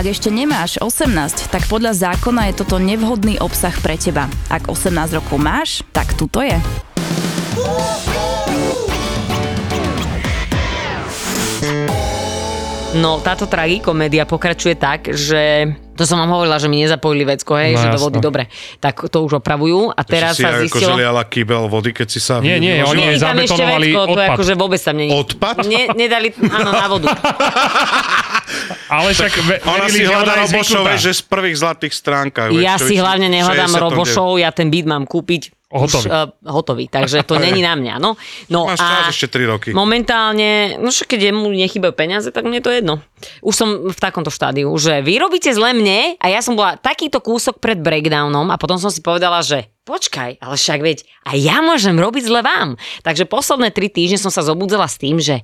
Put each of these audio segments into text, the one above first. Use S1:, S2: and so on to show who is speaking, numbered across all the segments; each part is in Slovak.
S1: Ak ešte nemáš 18, tak podľa zákona je toto nevhodný obsah pre teba. Ak 18 rokov máš, tak tuto je.
S2: No, táto tragikomédia pokračuje tak, že to som vám hovorila, že mi nezapojili vecko, hej,
S3: No,
S2: že do
S3: jasno.
S2: vody, dobre. Tak to už opravujú a teraz
S3: si
S2: sa
S3: ako
S2: zistilo...
S3: želiala kýbel vody, keď si sa...
S4: Nie, nie, oni
S2: Nie,
S4: zabetonovali
S2: vecko, to je
S4: odpad.
S2: akože vôbec tam není.
S3: Odpad?
S2: Ne, nedali, áno, na vodu.
S4: Ale však ve,
S3: Ona si
S4: že
S3: hľadá Robošov, že z prvých zlatých stránkach.
S2: Ja si hlavne nehľadám
S3: 69.
S2: robošov, ja ten byt mám kúpiť
S4: Hotový.
S2: Už, uh, hotový, takže to není na mňa. No, no
S3: Máš čas ešte 3 roky.
S2: Momentálne, no však keď mu nechybajú peniaze, tak mne to jedno. Už som v takomto štádiu, že vy robíte zle mne a ja som bola takýto kúsok pred breakdownom a potom som si povedala, že počkaj, ale však veď a ja môžem robiť zle vám. Takže posledné tri týždne som sa zobudzela s tým, že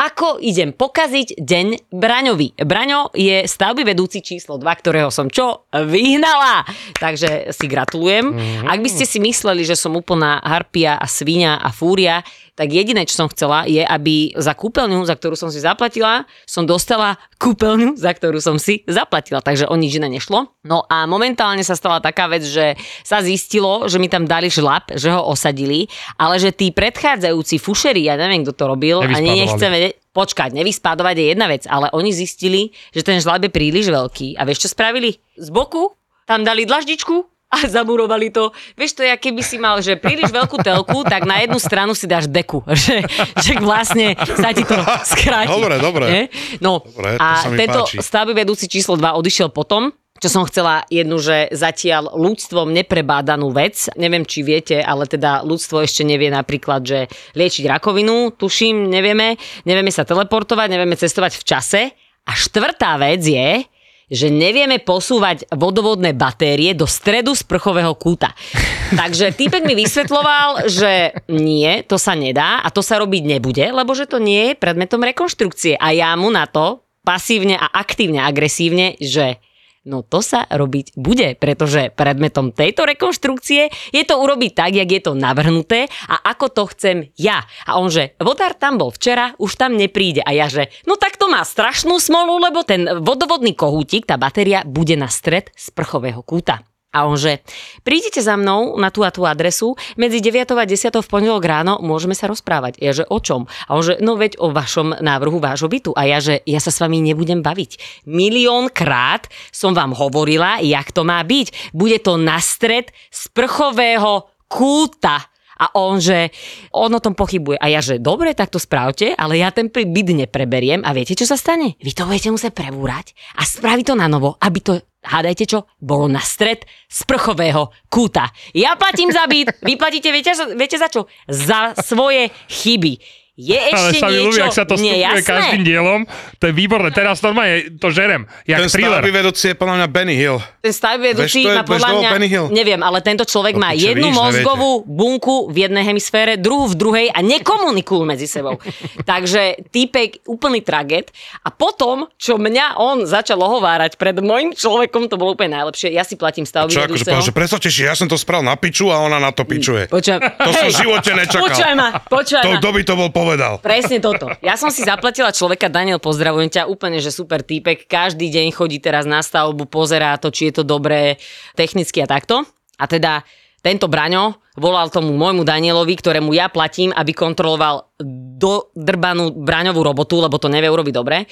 S2: ako idem pokaziť deň Braňovi. Braňo je stavby vedúci číslo 2, ktorého som čo? Vyhnala! Takže si gratulujem. Mm-hmm. Ak by ste si mysleli, že som úplná harpia a svinia a fúria, tak jediné, čo som chcela, je, aby za kúpeľňu, za ktorú som si zaplatila, som dostala kúpeľňu, za ktorú som si zaplatila. Takže o nič iné nešlo. No a momentálne sa stala taká vec, že sa zistilo, že mi tam dali žlap, že ho osadili, ale že tí predchádzajúci fušeri, ja neviem, kto to robil, ani nechcem vedieť, počkať, nevyspádovať je jedna vec, ale oni zistili, že ten žlab je príliš veľký. A vieš, čo spravili? Z boku tam dali dlaždičku a zamurovali to. Vieš, to je, keby si mal, že príliš veľkú telku, tak na jednu stranu si dáš deku. Že, že vlastne sa ti to skráti.
S3: Dobre, dobre.
S2: Nie? No,
S3: Dobre,
S2: a tento
S3: páči.
S2: stavby vedúci číslo 2 odišiel potom, čo som chcela jednu, že zatiaľ ľudstvom neprebádanú vec. Neviem, či viete, ale teda ľudstvo ešte nevie napríklad, že liečiť rakovinu, tuším, nevieme. Nevieme sa teleportovať, nevieme cestovať v čase. A štvrtá vec je, že nevieme posúvať vodovodné batérie do stredu sprchového kúta. Takže týpek mi vysvetloval, že nie, to sa nedá a to sa robiť nebude, lebo že to nie je predmetom rekonštrukcie. A ja mu na to pasívne a aktívne agresívne, že No to sa robiť bude, pretože predmetom tejto rekonštrukcie je to urobiť tak, jak je to navrhnuté a ako to chcem ja. A on že, vodár tam bol včera, už tam nepríde. A ja že, no tak to má strašnú smolu, lebo ten vodovodný kohútik, tá batéria, bude na stred sprchového kúta. A on že, prídite za mnou na tú a tú adresu, medzi 9 a 10 v pondelok ráno môžeme sa rozprávať. Ja že, o čom? A on že, no veď o vašom návrhu vášho bytu. A ja že, ja sa s vami nebudem baviť. Milión krát som vám hovorila, jak to má byť. Bude to na stred sprchového kúta. A on, že on o tom pochybuje. A ja, že dobre, tak to správte, ale ja ten byt nepreberiem a viete, čo sa stane? Vy to budete musieť prebúrať a spraviť to na novo, aby to, hádajte čo, bolo na stred sprchového kúta. Ja platím za byt, vy platíte, viete, viete za čo? Za svoje chyby. Je
S4: Ale
S2: ešte
S4: sa mi ľúbi,
S2: niečo
S4: ak sa to stupuje
S2: nejasné?
S4: každým dielom. To je výborné. Teraz normálne to žerem. Jak
S3: Ten
S4: thriller.
S3: stavby vedúci je podľa mňa Benny Hill.
S2: Ten stavby vedúci má podľa mňa,
S3: Benny Hill?
S2: neviem, ale tento človek
S3: No,
S2: má jednu
S3: vidíš,
S2: mozgovú bunku v jednej hemisfére, druhú v druhej a nekomunikujú medzi sebou. Takže týpek úplný traget. A potom, čo mňa on začal ohovárať pred môjim človekom, to bolo úplne najlepšie. Ja si platím stavby
S3: Čo akože
S2: vedúceho.
S3: povedal, že predstavte si, ja som to spravil na piču a ona na to pičuje.
S2: Počujem,
S3: To som v živote nečakal.
S2: Počúvaj ma, počúvaj
S3: To,
S2: ma.
S3: kto by to bol povedal?
S2: Presne toto. Ja som si zaplatila človeka, Daniel, pozdravujem ťa, úplne, že super týpek. Každý deň chodí teraz na stavbu, pozerá to, či je to dobré technicky a takto. A teda tento Braňo volal tomu môjmu Danielovi, ktorému ja platím, aby kontroloval dodrbanú Braňovú robotu, lebo to nevie urobiť dobre.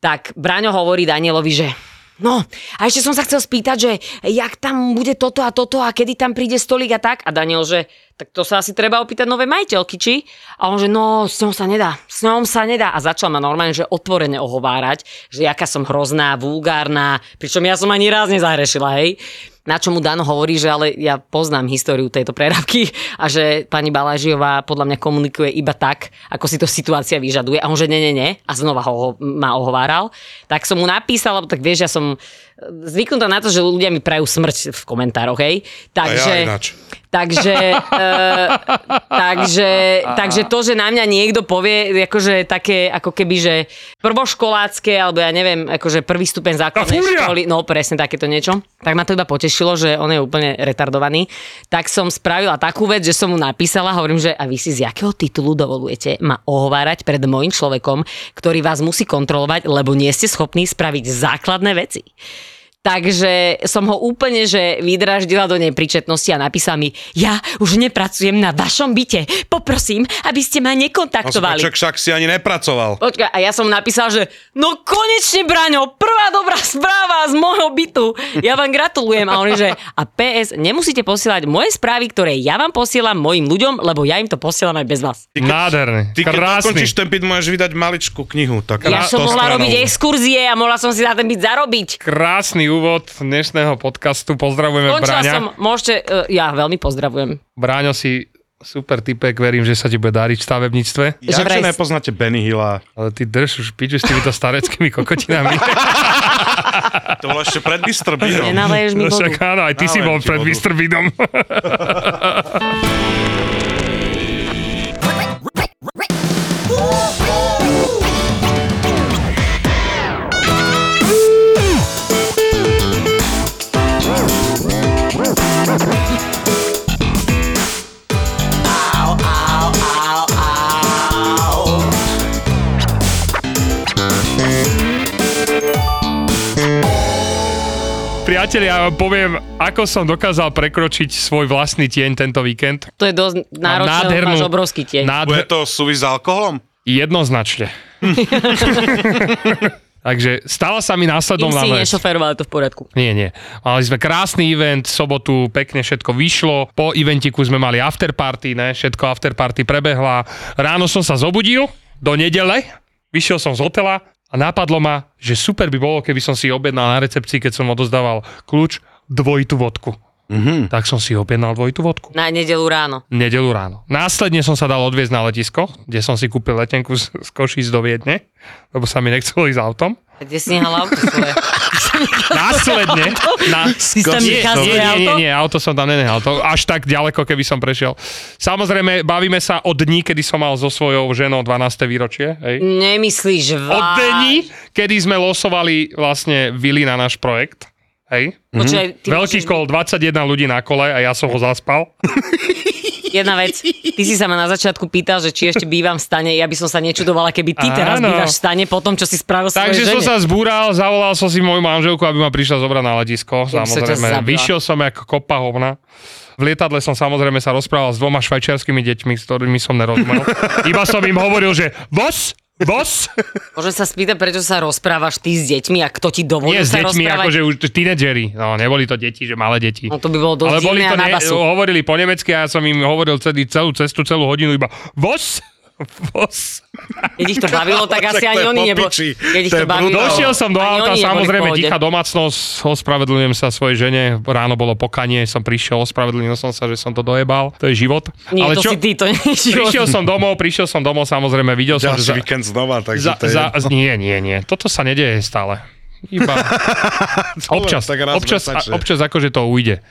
S2: Tak Braňo hovorí Danielovi, že No, a ešte som sa chcel spýtať, že jak tam bude toto a toto a kedy tam príde stolík a tak. A Daniel, že tak to sa asi treba opýtať nové majiteľky, či? A on že, no, s ňou sa nedá, s ňou sa nedá. A začal ma normálne, že otvorene ohovárať, že jaká som hrozná, vulgárna, pričom ja som ani raz nezahrešila, hej. Na čo mu Dano hovorí, že ale ja poznám históriu tejto preravky a že pani Balážiová podľa mňa komunikuje iba tak, ako si to situácia vyžaduje. A on že ne, ne, ne. A znova ho ma ohováral. Tak som mu napísal, lebo tak vieš, ja som zvyknutá na to, že ľudia mi prajú smrť v komentároch, hej. Takže,
S3: A ja ináč.
S2: takže, uh, takže, takže to, že na mňa niekto povie, akože také, ako keby, že prvoškolácké, alebo ja neviem, akože prvý stupeň základnej školy, no presne takéto niečo, tak ma to iba potešilo, že on je úplne retardovaný. Tak som spravila takú vec, že som mu napísala, hovorím, že a vy si z jakého titulu dovolujete ma ohovárať pred môjim človekom, ktorý vás musí kontrolovať, lebo nie ste schopní spraviť základné veci. Takže som ho úplne, že vydraždila do nepríčetnosti a napísala mi, ja už nepracujem na vašom byte, poprosím, aby ste ma nekontaktovali.
S3: však, však si ani nepracoval.
S2: Počkaj, a ja som napísal, že no konečne, Braňo, prvá dobrá správa z môjho bytu. Ja vám gratulujem. A on že, a PS, nemusíte posielať moje správy, ktoré ja vám posielam mojim ľuďom, lebo ja im to posielam aj bez vás.
S4: Nádherný,
S3: Ty keď
S4: krásny.
S3: dokončíš ten byt, môžeš vydať maličkú knihu. Tak
S2: Ja som mohla robiť exkurzie a mohla som si na ten byt zarobiť.
S4: Krásny úvod dnešného podcastu. Pozdravujeme
S2: Končila
S4: Bráňa.
S2: som, môžete, uh, ja veľmi pozdravujem.
S4: Bráňo si super typek, verím, že sa ti bude dariť v stavebníctve.
S2: že
S3: Ja,
S2: vraj-
S3: že nepoznáte Benny Hilla.
S4: Ale ty drž už piču s týmito stareckými kokotinami.
S3: To bolo ešte pred Mr. Beanom.
S2: Nenaleješ mi
S4: No
S2: vodu.
S4: však áno, aj ty si
S3: Dávaj
S4: bol pred. Mr. Priatelia, ja vám poviem, ako som dokázal prekročiť svoj vlastný tieň tento víkend.
S2: To je dosť náročné, lebo máš obrovský tieň.
S3: Bude
S4: Nádher...
S3: to súvisť s alkoholom?
S4: Jednoznačne. Takže stala sa mi
S2: Kým
S4: následovná
S2: si
S4: vec.
S2: nešoferoval, to v poriadku.
S4: Nie, nie. Mali sme krásny event, v sobotu pekne všetko vyšlo. Po eventiku sme mali afterparty, ne? Všetko afterparty prebehla. Ráno som sa zobudil do nedele, vyšiel som z hotela a napadlo ma, že super by bolo, keby som si objednal na recepcii, keď som odozdával kľúč, dvojitú vodku. Mm-hmm. Tak som si objednal dvojitú vodku.
S2: Na nedelu ráno.
S4: Nedelu ráno. Následne som sa dal odviezť na letisko, kde som si kúpil letenku z, z Košíc do Viedne, lebo sa mi nechcelo ísť autom.
S2: A Kde si nehal auto svoje?
S4: Následne. Na,
S2: Si tam
S4: nie, nie, nie, nie,
S2: auto?
S4: nie, auto som tam nenehal. To až tak ďaleko, keby som prešiel. Samozrejme, bavíme sa o dni, kedy som mal so svojou ženou 12. výročie. Hej.
S2: Nemyslíš
S4: Od
S2: váž?
S4: dní, kedy sme losovali vlastne vily na náš projekt. Hej.
S2: Počkaj, ty
S4: Veľký
S2: môžeš-
S4: kol, 21 ľudí na kole a ja som ho zaspal.
S2: Jedna vec, ty si sa ma na začiatku pýtal, že či ešte bývam v stane, ja by som sa nečudovala, keby ty teraz
S4: Áno.
S2: bývaš v stane po tom, čo si spravil
S4: Takže som
S2: žene.
S4: sa zbúral, zavolal som si moju manželku, aby ma prišla zobrať na letisko. Samozrejme,
S2: zabila.
S4: vyšiel som ako kopa hovna. V lietadle som samozrejme sa rozprával s dvoma švajčiarskými deťmi, s ktorými som nerozumel. Iba som im hovoril, že vos, vos.
S2: Môžem sa spýtať, prečo sa rozprávaš ty s deťmi a kto ti dovolil
S4: Nie s
S2: sa
S4: deťmi,
S2: rozprávať?
S4: akože už tínedžeri. No, neboli to deti, že malé deti.
S2: No to by bolo dosť
S4: Ale boli to ne, hovorili po nemecky a ja som im hovoril celý, celú cestu, celú hodinu iba vos, vos.
S2: Keď ich to bavilo, tak asi ani oni
S3: po
S2: nebo...
S3: piči.
S2: Keď ich
S3: To
S2: bavilo...
S4: Došiel som do auta,
S2: neboli
S4: samozrejme, tichá domácnosť, ospravedlňujem sa svojej žene, ráno bolo pokanie, som prišiel, ospravedlnil som sa, že som to dojebal, to je život.
S2: Nie,
S4: Ale
S2: to
S4: čo,
S2: si ty, to nie je život.
S4: prišiel som domov, prišiel som domov, samozrejme, videl som,
S3: Ďalší
S4: že...
S3: Víkend znova, takže
S4: za,
S3: to je...
S4: za, nie, nie, nie, toto sa nedieje stále. Iba občas, občas, a,
S3: mesačne.
S4: občas akože to ujde.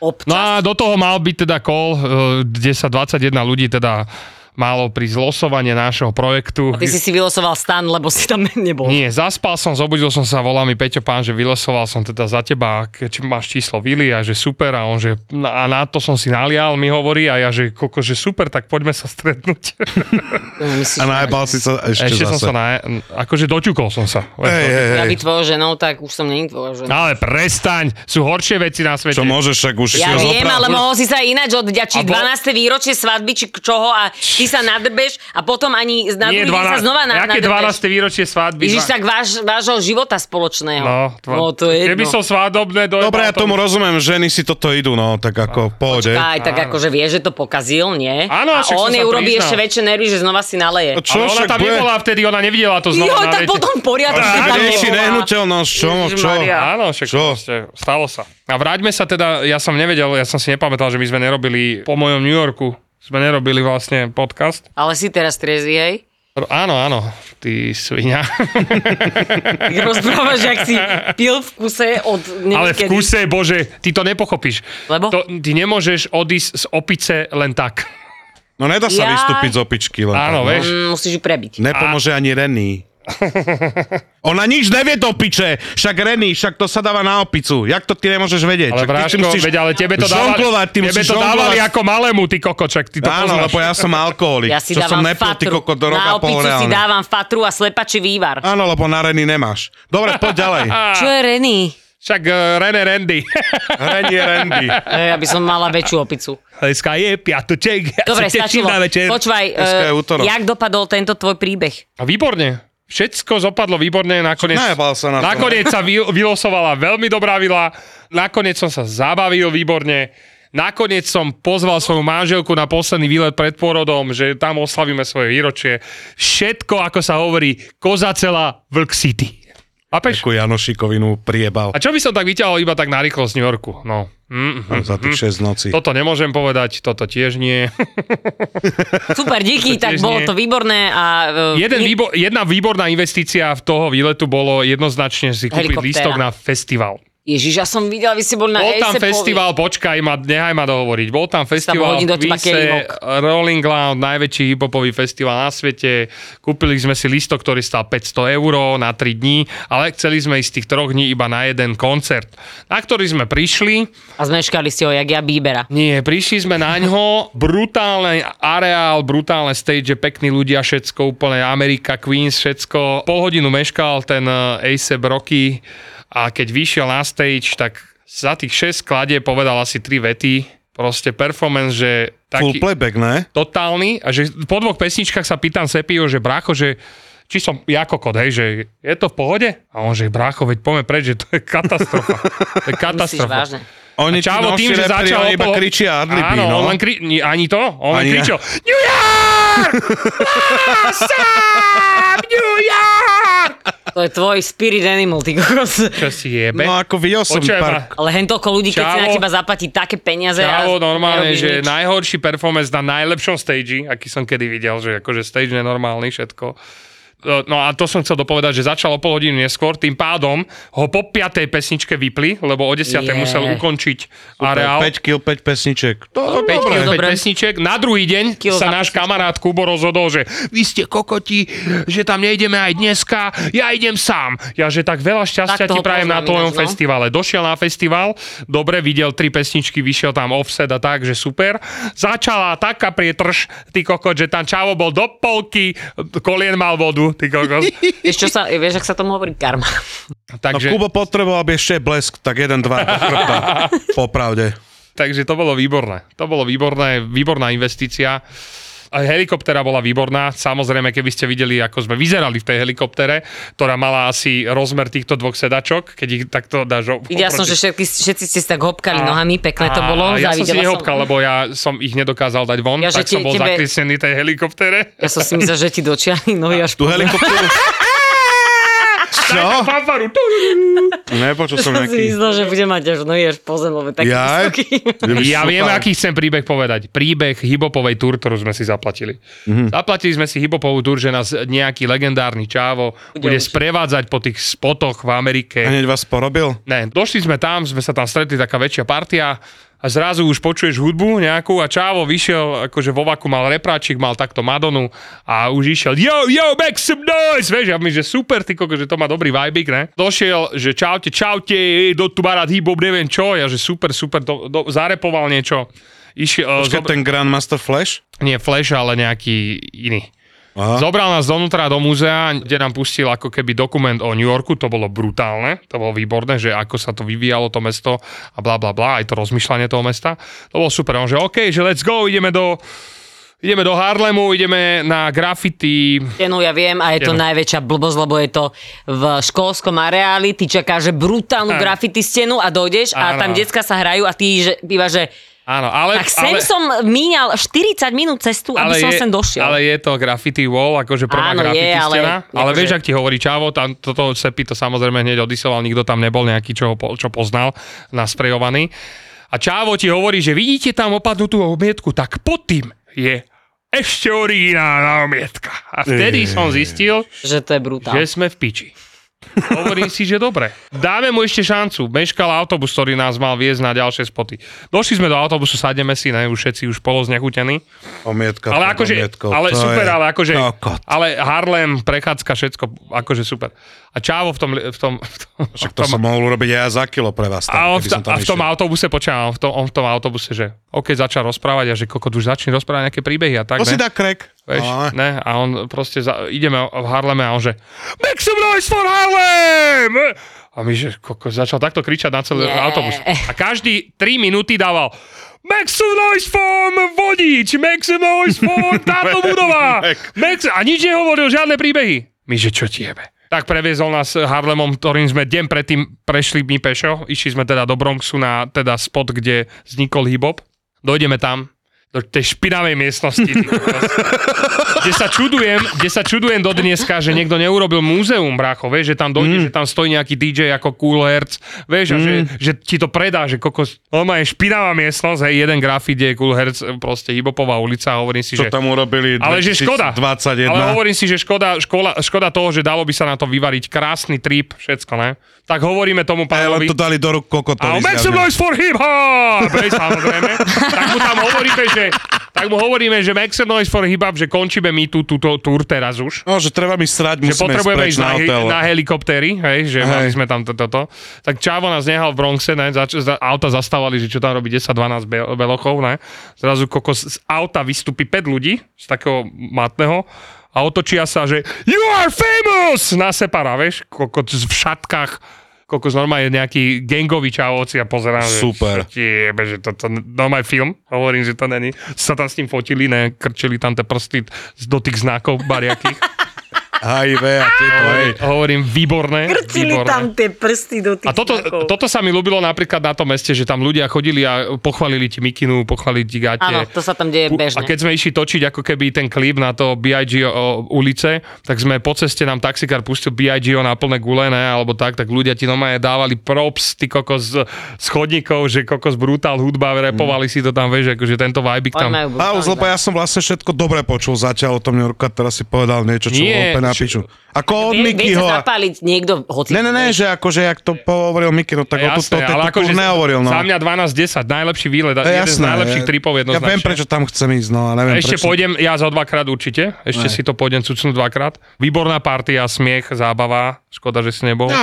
S2: Občas.
S4: No a do toho mal byť teda call, eh, kde sa 21 ľudí teda malo pri zlosovanie nášho projektu.
S2: Ty si si vylosoval stan, lebo si tam nebol.
S4: Nie, zaspal som, zobudil som sa, volá mi Peťo pán, že vylosoval som teda za teba, keď máš číslo Vili a že super a on, že a na to som si nalial, mi hovorí a ja, že koko, že super, tak poďme sa stretnúť.
S2: Myslíš,
S3: A najebal si sa ešte,
S4: Ešte som
S3: zase.
S4: sa na, akože doťukol som sa.
S3: Hej, hej,
S2: ja
S3: hej.
S2: by tvojou ženou, tak už som není tvoja žena.
S4: Ale prestaň, sú horšie veci na svete.
S3: Čo môžeš, však už
S2: Ja viem, ale mohol si sa ináč odďačiť
S4: A bo-
S2: 12. výročie svadby, či čoho a ty sa nadrbeš a potom ani na
S4: Nie,
S2: druhý deň sa
S4: 12,
S2: znova na,
S4: Jaké
S2: nadrbeš.
S4: 12. výročie svadby?
S2: Ježiš, tak váš, vášho života spoločného.
S4: No, tvo-
S2: no to je
S4: Keby
S2: jedno.
S4: som svadobné do
S3: Dobre, ja tomu rozumiem, ženy si toto idú, no, tak ako v pohode.
S2: Aj tak akože vie, že to pokazil, nie?
S4: Áno,
S2: a on jej urobí ešte väčšie nervy, že znova si naleje.
S3: Čo
S4: Ale ona
S3: však
S4: tam nebola vtedy, ona nevidela to znova.
S2: Jo, tak potom
S3: A
S2: tam
S3: nehnuteľnosť, čo, čo?
S4: Áno, však
S3: Čo?
S4: proste, stalo sa. A vráťme sa teda, ja som nevedel, ja som si nepamätal, že my sme nerobili po mojom New Yorku, sme nerobili vlastne podcast.
S2: Ale si teraz triezvy, hej?
S4: R- Áno, áno, ty svinia.
S2: Tak rozprávaš, jak si pil v kuse od neviem
S4: Ale v
S2: kedy.
S4: kuse, bože, ty to nepochopíš.
S2: Lebo?
S4: To, ty nemôžeš odísť z opice len tak.
S3: No nedá sa
S2: Jaj.
S3: vystúpiť z opičky len
S4: Áno,
S3: tak, no.
S4: vieš.
S2: Mm, musíš ju prebiť.
S3: Nepomôže ani Renny. Ona nič nevie do piče, však Renny, však to sa dáva na opicu. Jak to ty nemôžeš vedieť?
S4: Ale
S3: Však ty si musíš
S4: veď, ale tebe to dávali,
S3: žonglovať, ty
S4: tebe
S3: musíš
S4: to dávali ako malému, ty kokoček, ty to
S3: Áno,
S4: poznáš.
S3: lebo ja som alkoholik.
S2: Ja si
S3: čo som nepil, ty koko do roka
S2: Na
S3: pol
S2: opicu si
S3: reálne.
S2: dávam fatru a slepačí vývar.
S3: Áno, lebo na Renny nemáš. Dobre, poď ďalej.
S2: Čo je Renny?
S4: Však uh, René Randy.
S3: Je Randy.
S2: E, Ja by som mala väčšiu opicu.
S4: Dneska je piatoček, ja
S2: Dobre, stačilo. Počúvaj, uh, jak dopadol tento tvoj príbeh?
S4: A výborne. Všetko zopadlo výborne, nakoniec,
S3: Najebal sa na to.
S4: nakoniec sa vy, vylosovala veľmi dobrá vila, nakoniec som sa zabavil výborne, nakoniec som pozval svoju manželku na posledný výlet pred porodom, že tam oslavíme svoje výročie. Všetko, ako sa hovorí, koza celá Vlk City. Chápeš?
S3: Takú Janošikovinu priebal
S4: A čo by som tak vyťahol iba tak na rýchlosť New Yorku? No. Mm, mm,
S3: za tých 6 nocí.
S4: Toto nemôžem povedať, toto tiež nie.
S2: Super, díky, tak bolo
S4: nie.
S2: to výborné. A, uh,
S4: Jeden výbo- jedna výborná investícia v toho výletu bolo jednoznačne si kúpiť
S2: Helikoptéra.
S4: lístok na festival.
S2: Ježiš, ja som videla, vy ste boli na
S4: Bol tam
S2: ASAPovi.
S4: festival, počkaj ma, nechaj ma dohovoriť. Bol tam festival Quince,
S2: kelímok.
S4: Rolling Loud, najväčší hiphopový festival na svete. Kúpili sme si listok, ktorý stal 500 eur na 3 dní, ale chceli sme ísť z tých troch dní iba na jeden koncert, na ktorý sme prišli.
S2: A zmeškali ste ho, jak ja Bíbera.
S4: Nie, prišli sme na ňo, brutálny areál, brutálne stage, pekní ľudia, všetko úplne Amerika, Queens, všetko. Pol hodinu meškal ten eh, A$AP Rocky a keď vyšiel na stage, tak za tých 6 skladie povedal asi 3 vety. Proste performance, že
S3: Full
S4: taký
S3: playback, ne?
S4: totálny a že po dvoch pesničkách sa pýtam Sepio, že brácho, že či som ja kokot, hej, že je to v pohode? A on, že brácho, veď poďme preč, že to je katastrofa. to je
S2: Myslíš
S4: katastrofa.
S2: vážne?
S3: Oni
S4: A Čavo tým, že začal
S3: oni iba kričia adlibí,
S4: Áno,
S3: no.
S4: on len kri... ani to, on len
S3: Ani ja.
S4: kričal New York! New York!
S2: To je tvoj spirit animal, ty kokos.
S4: Čo si jebe?
S3: No ako videl som
S4: Počujem
S3: pár...
S4: ma.
S2: Ale hen toľko ľudí, keď si
S4: Čavo.
S2: na teba zaplatí také peniaze
S4: Čavo,
S2: a
S4: normálne, že
S2: nič.
S4: najhorší performance na najlepšom stage, aký som kedy videl, že akože stage nenormálny, všetko. No a to som chcel dopovedať, že začal o pol hodinu neskôr, tým pádom ho po piatej pesničke vypli, lebo o desiatej
S2: Je.
S4: musel ukončiť areál.
S3: 5 kg, 5 pesniček. To,
S4: 5
S3: dobre.
S4: kg, 5
S2: Dobre.
S4: pesniček. Na druhý deň
S2: Kilo
S4: sa náš
S2: pesničku.
S4: kamarát Kubo rozhodol, že vy ste kokoti, že tam nejdeme aj dneska, ja idem sám. Ja, že tak veľa šťastia
S2: Tak
S4: ti prajem na tvojom
S2: no.
S4: festivale. Došiel na festival, dobre, videl tri pesničky, vyšiel tam offset a tak, že super. Začala taká prietrž, ty kokot, že tam čavo bol do polky, kolien mal vodu, ty kokos.
S2: Vieš, čo sa, vieš, ak sa tomu hovorí karma.
S3: No
S4: Takže,
S3: Kubo potreboval by ešte blesk, tak jeden, dva. Popravde.
S4: takže to bolo výborné. To bolo výborné, výborná investícia. Helikoptera bola výborná. Samozrejme, keby ste videli, ako sme vyzerali v tej helikoptere, ktorá mala asi rozmer týchto dvoch sedačok, keď ich takto dáš... o-
S2: Videla som, že všetky, všetci ste si tak hopkali
S4: A-
S2: nohami, pekné to
S4: a
S2: bolo.
S4: Ja som si
S2: závidela
S4: nehopkal, lebo ja som ich nedokázal dať von,
S2: Ja, že
S4: tak som bol
S2: tebe-
S4: zaklisnený tej helikoptere.
S2: Ja som si myslel, že ti dočiahli nohy až
S3: Tú helikopteru... Čo?
S4: Fanfaru.
S3: Nepočul som
S2: Som si
S3: nejaký...
S2: myslel, že bude mať až nohy až po zem, lebo taký
S3: Jaj?
S2: vysoký.
S4: Ja viem, aký chcem príbeh povedať. Príbeh hibopovej túr, ktorú sme si zaplatili. Mm-hmm. Zaplatili sme si hibopovú túr, že nás nejaký legendárny čávo bude,
S2: učiť.
S4: sprevádzať po tých spotoch v Amerike.
S3: Hneď vás porobil?
S4: Ne, došli sme tam, sme sa tam stretli, taká väčšia partia a zrazu už počuješ hudbu nejakú a Čávo vyšiel, akože vo vaku mal repráčik, mal takto Madonu a už išiel yo, yo, make some noise, vieš, a my, že super, ty koko, že to má dobrý vibik, ne? Došiel, že čaute, čaute, do tu barát hip neviem čo, ja, že super, super, do, do, zarepoval niečo. Išiel, uh,
S3: Počkaj, ten Grandmaster Flash?
S4: nie Flash, ale nejaký iný.
S3: Aha.
S4: Zobral nás donútra do múzea, kde nám pustil ako keby dokument o New Yorku, to bolo brutálne, to bolo výborné, že ako sa to vyvíjalo to mesto a bla bla bla, aj to rozmýšľanie toho mesta. To bolo super, on že OK, že let's go, ideme do Ideme do Harlemu, ideme na graffiti.
S2: Stenu, ja viem, a je to
S4: Stenu.
S2: najväčšia blbosť, lebo je to v školskom areáli, ty čakáš, že brutálnu
S4: Áno.
S2: graffiti stenu a dojdeš a
S4: Áno.
S2: tam decka sa hrajú a ty že, iba, že
S4: Áno, ale...
S2: tak sem
S4: ale,
S2: som míňal 40 minút cestu, aby som
S4: je,
S2: sem došiel.
S4: Ale je to graffiti wall, akože prvá
S2: Áno, je,
S4: graffiti
S2: ale
S4: stena. Ale
S2: akože-
S4: vieš, ak ti hovorí Čavo, tam toto Sepi to samozrejme hneď odisoval, nikto tam nebol nejaký, čo, čo poznal, nasprejovaný. A Čavo ti hovorí, že vidíte tam opadnutú omietku, tak pod tým je ešte originálna omietka. A vtedy som zistil,
S2: že to je brutál.
S4: že sme v piči. Hovorím si, že dobre. Dáme mu ešte šancu. Meškal autobus, ktorý nás mal viesť na ďalšie spoty. Došli sme do autobusu, sadneme si, ne, už všetci už poloznechutení.
S3: Omietka.
S4: Ale akože,
S3: omietkou,
S4: ale super,
S3: je
S4: ale akože,
S3: kokot.
S4: ale Harlem, prechádzka, všetko, akože super. A Čávo v tom, v tom, v tom,
S3: Však
S4: v
S3: to
S4: tom
S3: som mohol urobiť aj ja za kilo pre vás.
S4: a on, v,
S3: som
S4: a v tom
S3: išiel.
S4: autobuse, on v tom, on v tom autobuse, že OK, začal rozprávať a že kokot už začne rozprávať nejaké príbehy a tak,
S3: To si
S4: ne?
S3: dá krek.
S4: Vieš,
S3: Ale-
S4: ne? A on proste, za, ideme v Harleme a on že Make some noise for Harlem! A my, že koko, začal takto kričať na celý
S2: Nie.
S4: autobus. A každý 3 minúty dával Make some noise for vodič! Make some noise for táto budova! Make. A nič nehovoril, žiadne príbehy. My, že čo ti jebe? Tak previezol nás Harlemom, ktorým sme deň predtým prešli my pešo. Išli sme teda do Bronxu na teda spot, kde vznikol hip-hop. Dojdeme tam, do tej špinavej miestnosti. kde sa čudujem, kde sa čudujem do dneska, že niekto neurobil múzeum, brácho, vieš, že tam dojde, mm. že tam stojí nejaký DJ ako Cool Hertz, vieš, a že, že ti to predá, že kokos, on má je špinavá miestnosť, hej, jeden grafit je Cool Hertz, proste hibopová ulica, a hovorím si,
S3: Čo
S4: že...
S3: tam urobili
S4: Ale že škoda.
S3: 2021.
S4: Ale hovorím si, že škoda, škola, škoda toho, že dalo by sa na to vyvariť krásny trip, všetko, ne? Tak hovoríme tomu pánovi.
S3: to dali do rúk
S4: A
S3: kokotovi.
S4: on make some
S3: zjavne.
S4: noise for hip hop! Hej, samozrejme. tak mu tam hovoríme, že tak mu hovoríme, že make some noise for hip hop, že končíme my tú, túto túr teraz už.
S3: No, že treba mi srať,
S4: Že potrebujeme
S3: ísť
S4: na,
S3: na
S4: na helikoptéry, hej, že
S3: Hej.
S4: mali sme tam toto. To, Tak Čavo nás nehal v Bronxe, ne, zač- za, auta zastávali, že čo tam robí 10-12 be- belochov, ne. Zrazu kokos z auta vystúpi 5 ľudí, z takého matného, a otočia sa, že You are famous! Na separa, vieš, kokot v šatkách, kokos normálne nejaký gangový čavovci a pozerám,
S3: Super.
S4: že, čo ti jebe, že to, to normálny film, hovorím, že to není, sa tam s tým fotili, ne, krčili tam tie prsty z dotyk znakov bariakých.
S3: HIV a tieto, hej.
S4: Hovorím, výborné.
S2: Krcili
S4: výborné.
S2: tam tie prsty do tých
S4: A toto, toto sa mi ľúbilo napríklad na tom meste, že tam ľudia chodili a pochválili ti mikinu, pochválili ti gate.
S2: Áno, to sa tam deje bežne.
S4: A keď sme išli točiť ako keby ten klip na to B.I.G. o ulice, tak sme po ceste nám taxikár pustil B.I.G. na plné gule, ne, alebo tak, tak ľudia ti normálne dávali props, ty kokos z chodníkov, že kokos brutál hudba, repovali si to tam, vieš, akože tento vibe
S2: Oni
S4: tam.
S2: brutálny
S3: lebo ja som vlastne všetko dobre počul zatiaľ o tom New Yorku teraz si povedal niečo, čo
S4: Nie,
S3: na piču. Ako od
S2: Vie, vie
S3: Mikyho.
S2: sa
S3: a-
S2: zapáliť niekto, hoci...
S3: Ne, ne, ne, že akože, jak to pohovoril Miky, no tak o to, to,
S4: Jasné,
S3: to,
S4: ale akože
S3: nehovoril, no.
S4: za mňa 12-10, najlepší výlet,
S3: je
S4: jeden z najlepších
S3: ja-
S4: tripov
S3: Ja
S4: jednoznačne.
S3: viem, prečo tam chcem ísť, no a neviem
S4: Ešte
S3: prečo.
S4: pôjdem ja za dvakrát určite. Ešte
S3: Aj.
S4: si to pôjdem cucnúť dvakrát. Výborná partia, smiech, zábava. Škoda, že si nebol.
S3: No,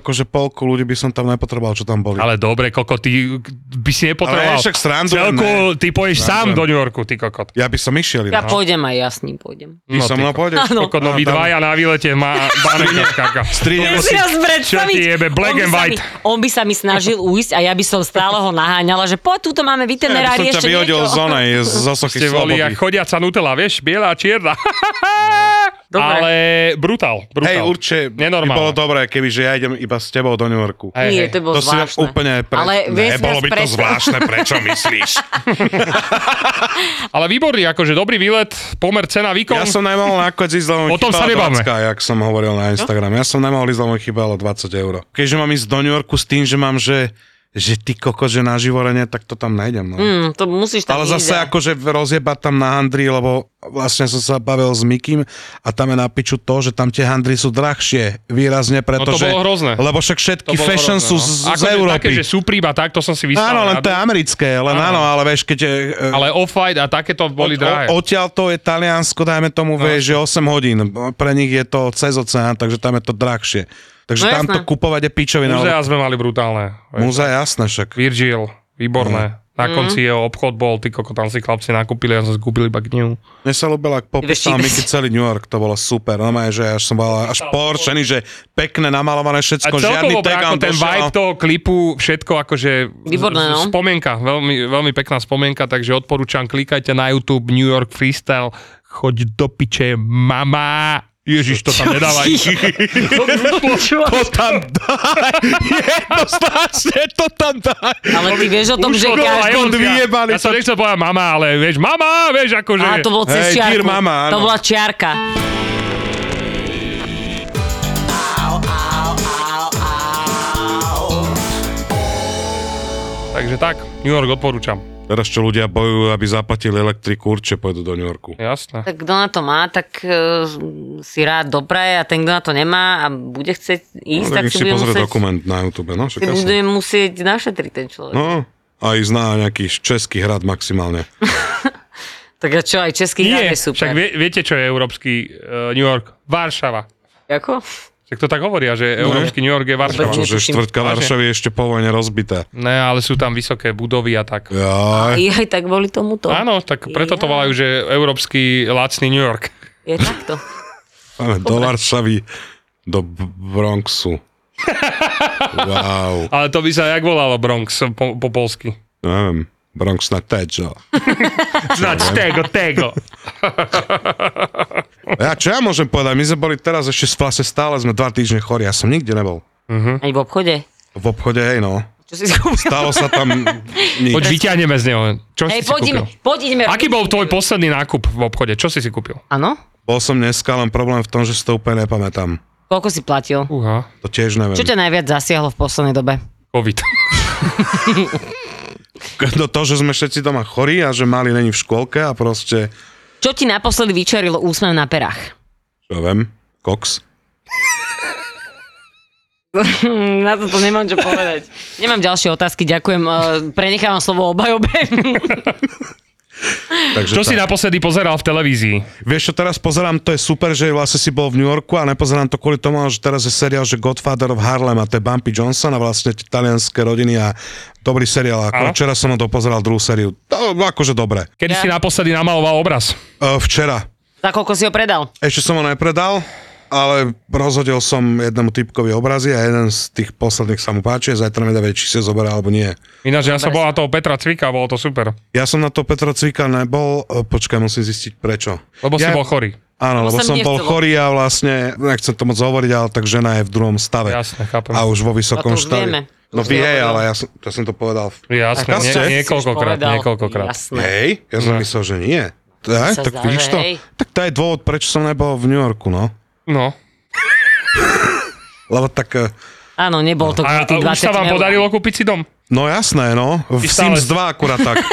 S3: akože polku ľudí by som tam nepotreboval, čo tam boli.
S4: Ale dobre, koko, ty by si nepotreboval.
S3: Ale však srandujem,
S4: Celku,
S3: ne.
S4: ty pôjdeš sám do New Yorku, ty kokot.
S3: Ja by som išiel
S2: Ja
S3: inak.
S2: pôjdem aj, ja s ním pôjdem.
S3: Ty so mnou pôjdeš?
S2: Áno.
S4: Kokot, no vy
S3: tam-
S4: dvaja na výlete má banetka.
S3: Stríneme
S2: Si
S3: si.
S4: Čo ti jebe, black
S2: on by
S4: and
S2: sa
S4: white.
S2: Mi, on by sa mi snažil ujsť a ja by som stále ho naháňala, že poď, túto máme
S3: Ja by som ťa
S2: ešte
S3: vyhodil
S2: niečo.
S3: z onej, zo sochy
S4: Ste jak chodiaca Nutella, vieš, biela a čierna.
S2: Dobre.
S4: Ale brutál, brutál.
S3: Hej, určite by
S4: Nenormálne.
S3: bolo dobré, keby že ja idem iba s tebou do New Yorku.
S4: Hej,
S2: Nie,
S4: hej.
S2: to bolo
S3: To si
S2: zvláštne.
S3: úplne... Pre...
S2: Ale
S3: ne, bolo by to zvláštne, prečo myslíš?
S4: Ale výborný, akože dobrý výlet, pomer cena, výkon.
S3: Ja som nemohol nakoniec ísť, lebo mi
S4: O tom sa.
S3: 20, jak som hovoril na Instagram. Ja som nemohol ísť, lebo mi chýbalo 20 eur. Keďže mám ísť do New Yorku s tým, že mám, že že ty kokos, že na živorenie, tak to tam nejdem. No.
S2: Mm, to musíš tam
S3: Ale
S2: ísť
S3: zase
S2: a-
S3: akože rozjebať tam na handry, lebo vlastne som sa bavil s Mikým a tam je na piču to, že tam tie handry sú drahšie výrazne, pretože...
S4: No bolo hrozné.
S3: Lebo však všetky
S4: To
S3: fashion
S4: hrozné,
S3: sú
S4: no.
S3: z, z
S4: Akože
S3: Európy.
S4: Také, že Supreme a takto som si vystavil.
S3: Áno, len to je americké, len áno, ale vieš, keď je... e,
S4: Ale off-white a takéto boli drahé.
S3: O, odtiaľ to je Taliansko, dajme tomu, no. vieš, že 8 hodín. Pre nich je to cez oceán, takže tam je to drahšie. Takže
S2: No
S3: tam to kupovať je pičovina.
S4: Múzea
S3: lebo-
S4: sme mali brutálne.
S3: Múzea, jasné však.
S4: Virgil, výborné. Na konci jeho obchod bol, ty koko, tam si chlapci nakúpili, ja som si kúpil iba knihu.
S3: Mne sa ľúbilo, ak popísal Miky celý New York, to bolo super. No že až som bol až porčený, že pekné, namalované
S4: A
S3: všetko, žiadny
S4: celkovo
S3: tag
S4: ako ten vibe toho klipu, všetko akože
S2: Výborné, no.
S4: spomienka, veľmi, veľmi pekná spomienka, takže odporúčam, klikajte na YouTube New York Freestyle, choď do piče, mama. Ježiš, to tam nedávaj.
S3: To tam daj, jednoznačne to tam daj.
S2: Ale ty vieš o tom, že
S4: Už to bola
S2: každý...
S3: on
S4: Ja som
S3: to-
S4: nechcel povedať mama, ale vieš, mama, vieš, akože...
S2: Á, to bolo cez
S3: dear
S2: čiarku.
S3: mama,
S2: to
S3: áno.
S2: bola čiarka.
S4: Takže tak, New York odporúčam.
S3: Teraz čo ľudia bojujú, aby zaplatili elektriku, určite pôjdu do New Yorku.
S4: Jasné.
S2: Tak kto na to má, tak uh, si rád dopraje a ten, kto na to nemá a bude chcieť ísť,
S3: No,
S2: tak,
S3: tak
S2: si
S3: si
S2: bude
S3: pozrie
S2: musieť,
S3: dokument na YouTube, no,
S2: si bude musieť našetriť ten človek.
S3: No, a ísť na nejaký český hrad maximálne.
S2: Tak a čo, aj český hrad je super.
S4: však vie, viete, čo je európsky uh, New York? Varšava.
S2: Ako?
S4: Však to tak hovoria, že európsky New York je Varšava.
S3: Že štvrtka. Varšavy je ešte po vojne rozbitá.
S4: Ne, ale sú tam vysoké budovy a tak.
S3: Jaj.
S2: I aj tak boli tomuto.
S4: Áno, tak preto to volajú, že európsky lacný New York.
S2: Je takto.
S3: Máme do Varšavy, do Bronxu. Wow.
S4: Ale to by sa jak volalo Bronx po, po polsky.
S3: Neviem, Bronx na teďo.
S4: Znať tego, tego.
S3: Ja čo ja môžem povedať? My sme boli teraz ešte vlastne stále sme dva týždne chorí. Ja som nikde nebol.
S2: Aj v obchode.
S3: V obchode, hej no.
S2: Čo si skúpil?
S3: Stalo sa tam nič.
S4: Poď vyťahneme z neho. Čo
S2: Hej,
S4: si si
S2: poďme,
S4: kúpil?
S2: poďme.
S4: Aký bol tvoj posledný nákup v obchode? Čo si si kúpil?
S2: Áno?
S3: Bol som dneska, len problém v tom, že si to úplne nepamätám.
S2: Koľko si platil?
S4: Uha,
S3: To tiež neviem.
S2: Čo ťa najviac zasiahlo v poslednej dobe?
S4: COVID.
S3: No to, že sme všetci doma chorí a že mali není v škôlke a proste,
S2: Čo ti naposledy vyčarilo úsmev na perách?
S3: čo viem, koks.
S2: Na to to nemám čo povedať. Nemám ďalšie otázky, ďakujem. Eh, Prenechávam slovo obajobe.
S3: Takže
S4: Čo
S3: tak.
S4: si naposledy pozeral v televízii?
S3: Vieš čo, teraz pozerám, to je super, že vlastne si bol v New Yorku a nepozerám to kvôli tomu, že teraz je seriál, že Godfather of Harlem a to je Bumpy Johnson a vlastne talianské rodiny a dobrý seriál. Ako včera som ho dopozeral druhú sériu. To, akože dobre.
S4: Kedy
S2: Ja-
S4: si naposledy namaloval obraz?
S3: Uh, včera.
S2: Za koľko si ho predal?
S3: Ešte som ho nepredal, ale rozhodil som jednému typkovi obrazy a jeden z tých posledných sa mu páči a zajtra mi vedieť, či si ho zoberá alebo nie.
S4: Ináč, ja som bol na toho Petra Cvika, bolo to super.
S3: Ja som na to Petra Cvika nebol, e, počkaj, musím zistiť prečo.
S4: Lebo si
S3: ja,
S4: bol chorý.
S3: Áno,
S2: Lebo
S3: lebo
S2: sa
S3: som bol chorý a vlastne, nechcem to moc hovoriť, ale tak žena je v druhom stave.
S4: Jasné, chápem.
S3: A už vo vysokom
S2: už
S3: stave.
S2: vieme.
S3: No vie,
S2: si hovoril.
S3: ale ja som, ja som to povedal.
S4: Jasné,
S3: A
S4: nie, niekoľkokrát,
S2: Si
S4: niekoľkokrát.
S2: Jasné.
S3: Hej, ja som
S4: No.
S3: myslel, že nie.
S2: Sa
S3: tak
S2: zdá,
S3: vidíš
S2: že
S3: to? Tak to je dôvod, prečo som nebol v New Yorku, no.
S4: No.
S3: Lebo tak, e,
S2: Áno, nebol to kvôli
S4: a
S2: tým
S4: už sa
S2: 20
S4: vám
S2: eur.
S4: podarilo kúpiť si dom?
S3: no jasné, no. V
S4: Ty stále-
S3: Sims 2 akurát tak.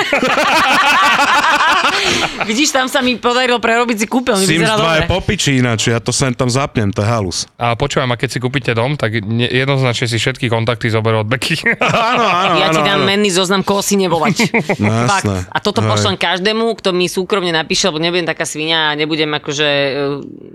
S2: Vidíš, tam sa mi podarilo prerobiť si kúpeľňu.
S3: Sims
S2: Vyzerá
S3: 2 je
S2: dobre.
S3: po piči ináč, ja to sem tam zapnem, to je halus.
S4: A počúvam, a keď si kúpite dom, tak ne, jednoznačne si všetky kontakty zoberú od Beky.
S3: Áno, áno,
S2: Ja
S3: áno.
S2: ti dám
S3: áno.
S2: menný zoznam, koho si nevolať.
S3: No jasné.
S2: A toto
S3: Hej.
S2: pošlem každému, kto mi súkromne napíše, lebo nebudem taká svinia a nebudem akože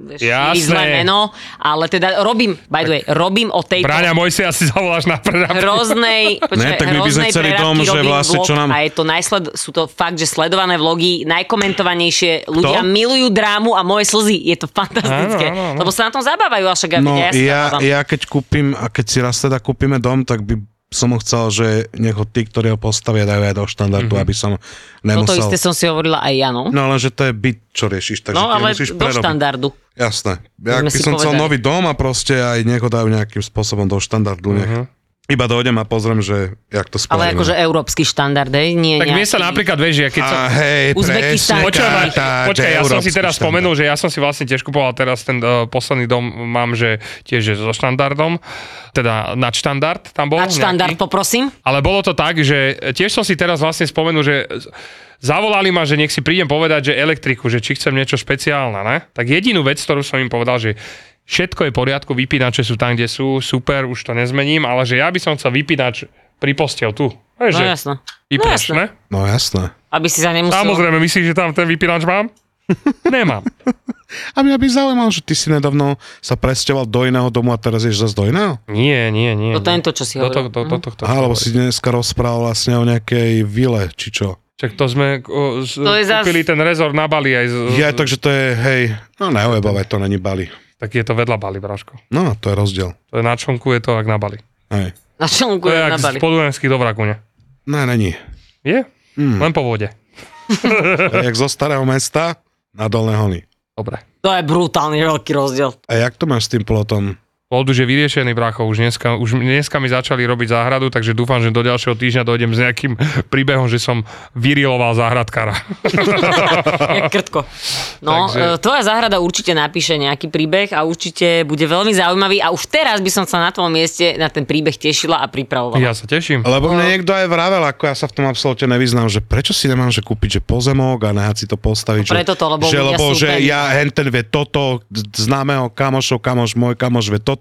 S2: uh,
S4: Jasné.
S2: zlé meno, ale teda robím, by the way, robím o tejto
S4: Bráňa môj si asi zavoláš na predávku.
S2: hroznej, počkaj,
S3: tak my by sme
S2: hroznej
S3: chceli
S2: prerábky
S3: dom, že
S2: robím
S3: vlastne,
S2: vlog
S3: čo nám-
S2: a je to najsled, sú to fakt, že sledované vlogy, najkomentovanejšie, ľudia
S3: To?
S2: milujú drámu a moje slzy, je to fantastické,
S4: Áno, áno, áno.
S2: lebo sa na tom zabávajú, a však
S3: No
S2: ja, ja,
S3: ja, keď kúpim, a keď si raz teda kúpime dom, tak by som ho chcel, že nech ho tí, ktorí ho postavia, dajú aj do štandardu,
S4: Mhm.
S3: aby som
S2: Toto
S3: nemusel...
S2: isté som si hovorila aj ja, no.
S3: No lenže to je byt, čo riešiš, takže
S2: No ale
S3: musíš
S2: do
S3: prerobiť.
S2: štandardu.
S3: Jasné. Ja by
S2: si
S3: som chcel
S2: povedali.
S3: nový dom a proste aj nech ho dajú nejakým spôsobom do štandardu. Nech. Iba dojdem a pozriem, že jak to spravíme.
S2: Ale akože európsky štandard, hej? Nie
S4: Tak vie
S2: nejaký...
S4: sa napríklad, ja keď som...
S3: A hej,
S2: Uzbekistan.
S3: presne,
S4: Počkaj, počkaj, ja som si teraz
S3: štandard.
S4: spomenul, že ja som si vlastne tiež kupoval teraz ten uh, posledný dom, mám, že tiež je so štandardom, teda nadštandard tam bol.
S2: Na štandard,
S4: nejaký.
S2: poprosím.
S4: Ale bolo to tak, že tiež som si teraz vlastne spomenul, že zavolali ma, že nech si prídem povedať, že elektriku, že či chcem niečo špeciálne, ne? Tak jedinú vec, ktorú som im povedal, že všetko je v poriadku, vypínače sú tam, kde sú, super, už to nezmením, ale že ja by som chcel vypínač pri postel tu. Vieš,
S2: No jasno.
S4: vypneš,
S2: jasné.
S4: ne?
S3: No jasné.
S2: Aby si sa nemusel...
S4: Samozrejme, myslíš, že tam ten vypínač mám? Nemám.
S3: A mňa by zaujímalo, že ty si nedávno sa presťahoval do iného domu a teraz ješ zase do iného?
S4: Nie, nie, nie.
S2: To
S4: nie.
S2: je to, čo si
S4: Do,
S2: hovoril.
S4: to, do, do, tohto
S3: Aha, lebo si dneska rozprával vlastne o nejakej vile, či čo.
S4: Čak to sme o, z,
S2: To
S4: kúpili ten rezort na Bali aj z,
S3: Ja, takže to je, hej, no neojebávaj, to není Bali.
S4: Tak je to vedľa Bali, Braško.
S3: No, to je rozdiel.
S4: To je na člnku, je to ak na Bali.
S3: Hej.
S2: Na člnku
S4: To je
S2: je
S4: jak
S2: na
S4: z
S2: Bali.
S4: podunajských do Vrakune.
S3: Ne, není.
S4: Je?
S3: Mm.
S4: Len po vode.
S3: To je jak zo starého mesta na Dolné holy.
S4: Dobre.
S2: To je brutálny veľký rozdiel.
S3: A jak to máš s tým plotom?
S4: Plod už je vyriešený, brácho, už dneska, už dneska mi začali robiť záhradu, takže dúfam, že do ďalšieho týždňa dojdem s nejakým príbehom, že som vyriloval záhradkára.
S2: Jak krtko. No,
S4: Takže-
S2: Takže... tvoja záhrada určite napíše nejaký príbeh a určite bude veľmi zaujímavý a už teraz by som sa na tvojom mieste na ten príbeh tešila a pripravovala.
S4: Ja sa teším.
S3: Lebo mne niekto aj vravel, ako ja sa v tom absolútne nevyznám, že prečo si nemám že kúpiť že pozemok a nehať si to postaviť.
S2: No preto to, lebo
S3: že, lebo, že ja henten vie toto, známeho kamošov, kamoš, môj kamoš vie toto,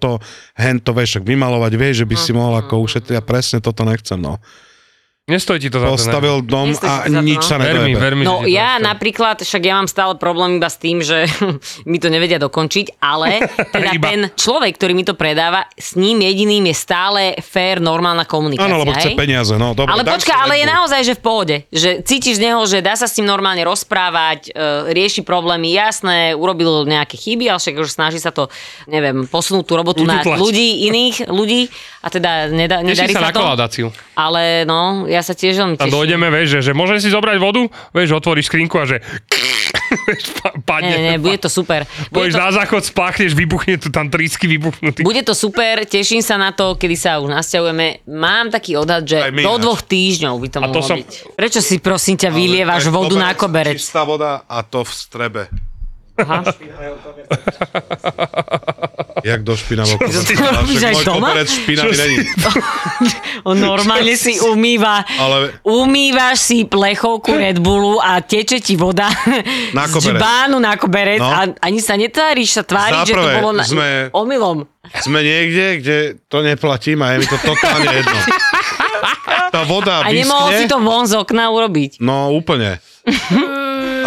S3: hento vieš však vymalovať, vieš, že by si mohol ako ušetriť. Ja presne toto nechcem, no.
S4: Nestojí ti to za to.
S3: Postavil dom
S2: Nestojí
S3: a
S2: to,
S3: nič
S2: no.
S3: sa nedojebe.
S4: ver mi,
S2: No
S4: to
S2: ja
S4: nestojí.
S2: napríklad, však ja mám stále problém iba s tým, že mi to nevedia dokončiť, ale teda ten človek, ktorý mi to predáva, s ním jediným je stále fair, normálna komunikácia.
S3: Áno, lebo chce peniaze, no. Dobre,
S2: ale počka, ale je naozaj, že v pohode. Že cítiš z neho, že dá sa s ním normálne rozprávať, e, rieši problémy, jasné, urobil nejaké chyby, ale však už snaží sa to, neviem, posunúť tú robotu na
S4: Ututlať.
S2: ľudí, iných ľudí a teda nedá, nedarí
S4: sa
S2: sa,
S4: na
S2: to. Ale no, ja sa tiež veľmi
S4: Tam
S2: teším.
S4: dojdeme, vieš, že, že môžem si zobrať vodu, vieš, otvoríš skrinku a že padne.
S2: Nie, nie, bude to super. Bude
S4: Pôjdeš
S2: to,
S4: na záchod, spláchneš, vybuchne tu tam trísky vybuchnutý.
S2: bude to super, teším sa na to, kedy sa už nasťahujeme. Mám taký odhad, že do dvoch týždňov by to
S4: A to
S2: mohlo
S4: som-
S2: byť. Prečo si prosím ťa vylievaš vodu na koberec?
S3: Čistá voda a to v strebe.
S2: Aha.
S3: Jak do špinavého
S2: Čo ty
S3: koberca.
S2: robíš aj doma?
S3: koberec špinavý není.
S2: On normálne si umýva,
S3: Ale-
S2: umývaš si plechovku Red Bullu a teče ti voda
S3: Na
S2: z
S3: koberec.
S2: džbánu na koberec
S3: No.
S2: a ani sa netváriš sa tváriť, že to
S3: Zaprvé
S2: bolo na,
S3: sme-
S2: omylom.
S3: Sme niekde, kde to neplatím a je mi to totálne jedno. Tá voda
S2: A nemohol si
S3: vyschne,
S2: to von z okna urobiť.
S3: no úplne.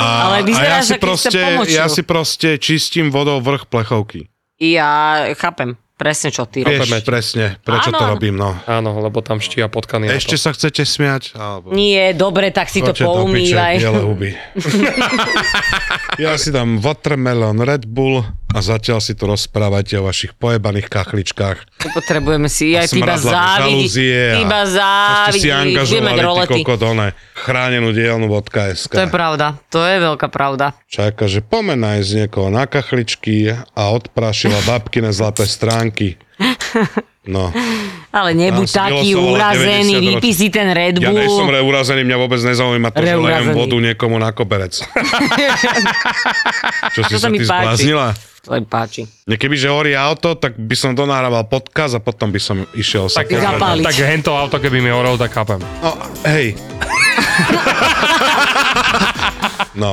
S3: A,
S2: Ale
S3: a ja
S2: vyzeráš,
S3: si proste, ja si proste čistím vodou vrch plechovky.
S2: Ja chápem presne, čo ty robíš.
S3: Vieš presne, prečo to
S2: Áno.
S3: robím, no.
S4: Áno, lebo tam štia potkany. na
S3: Ešte
S4: to.
S3: sa chcete smiať? Alebo...
S2: Nie, dobre, tak si to
S3: Choďte do piče,
S2: poumývaj.
S3: huby. ja si dám watermelon, Red Bull a zatiaľ si tu rozprávate o vašich pojebaných kachličkách.
S2: Potrebujeme si, aj ty iba závidí. iba
S3: To ste si
S2: závidí. Mať
S3: angažovali, ty
S2: rolety.
S3: kokot, one, chránenú dielnu vodka.sk.
S2: To je pravda, to je veľká pravda.
S3: Čaká, že poďme nájsť niekoho na kachličky a odprašila babkine zlaté stránky. No.
S2: Ale nebuď taký urazený,
S3: 90
S2: vypí si ten Red
S3: Ja
S2: Bull.
S3: nejsem reurazený, mňa vôbec nezaujíma to, že lejem
S2: Reurazený.
S3: vodu niekomu na koberec. Čo si
S2: To sa mi
S3: ty
S2: páči.
S3: zbláznila?
S2: To mi páči.
S3: Keby, že horí auto, tak by som donahrával podcast a potom by som išiel sa
S4: Tak,
S2: Zapáliť.
S4: tak hento auto, keby mi horel, tak chápem.
S3: No, hej. no.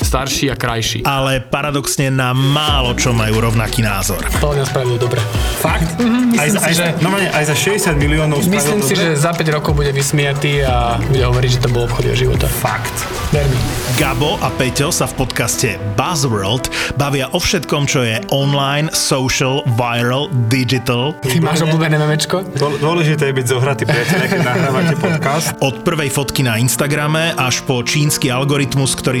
S5: starší a krajší.
S6: Ale paradoxne na málo čo majú rovnaký názor.
S5: to mňa spravil dobre.
S7: Fakt?
S5: Mhm,
S7: aj, za-
S5: si,
S7: aj,
S5: že-
S7: no, aj za 60 miliónov
S5: Myslím si,
S7: dobre?
S5: že za 5 rokov bude vysmiatý a bude hovoriť, že to bol obchod jeho života.
S7: Fakt.
S5: Ver mi.
S6: Gabo a Peťo sa v podcaste Buzzworld bavia o všetkom, čo je online, social, viral, digital.
S5: Ty máš obľúbené memečko?
S7: Dô- Dôležité je byť zohratý, priateľe, keď nahrávate podcast.
S6: Od prvej fotky na Instagrame až po čínsky algoritmus, ktorý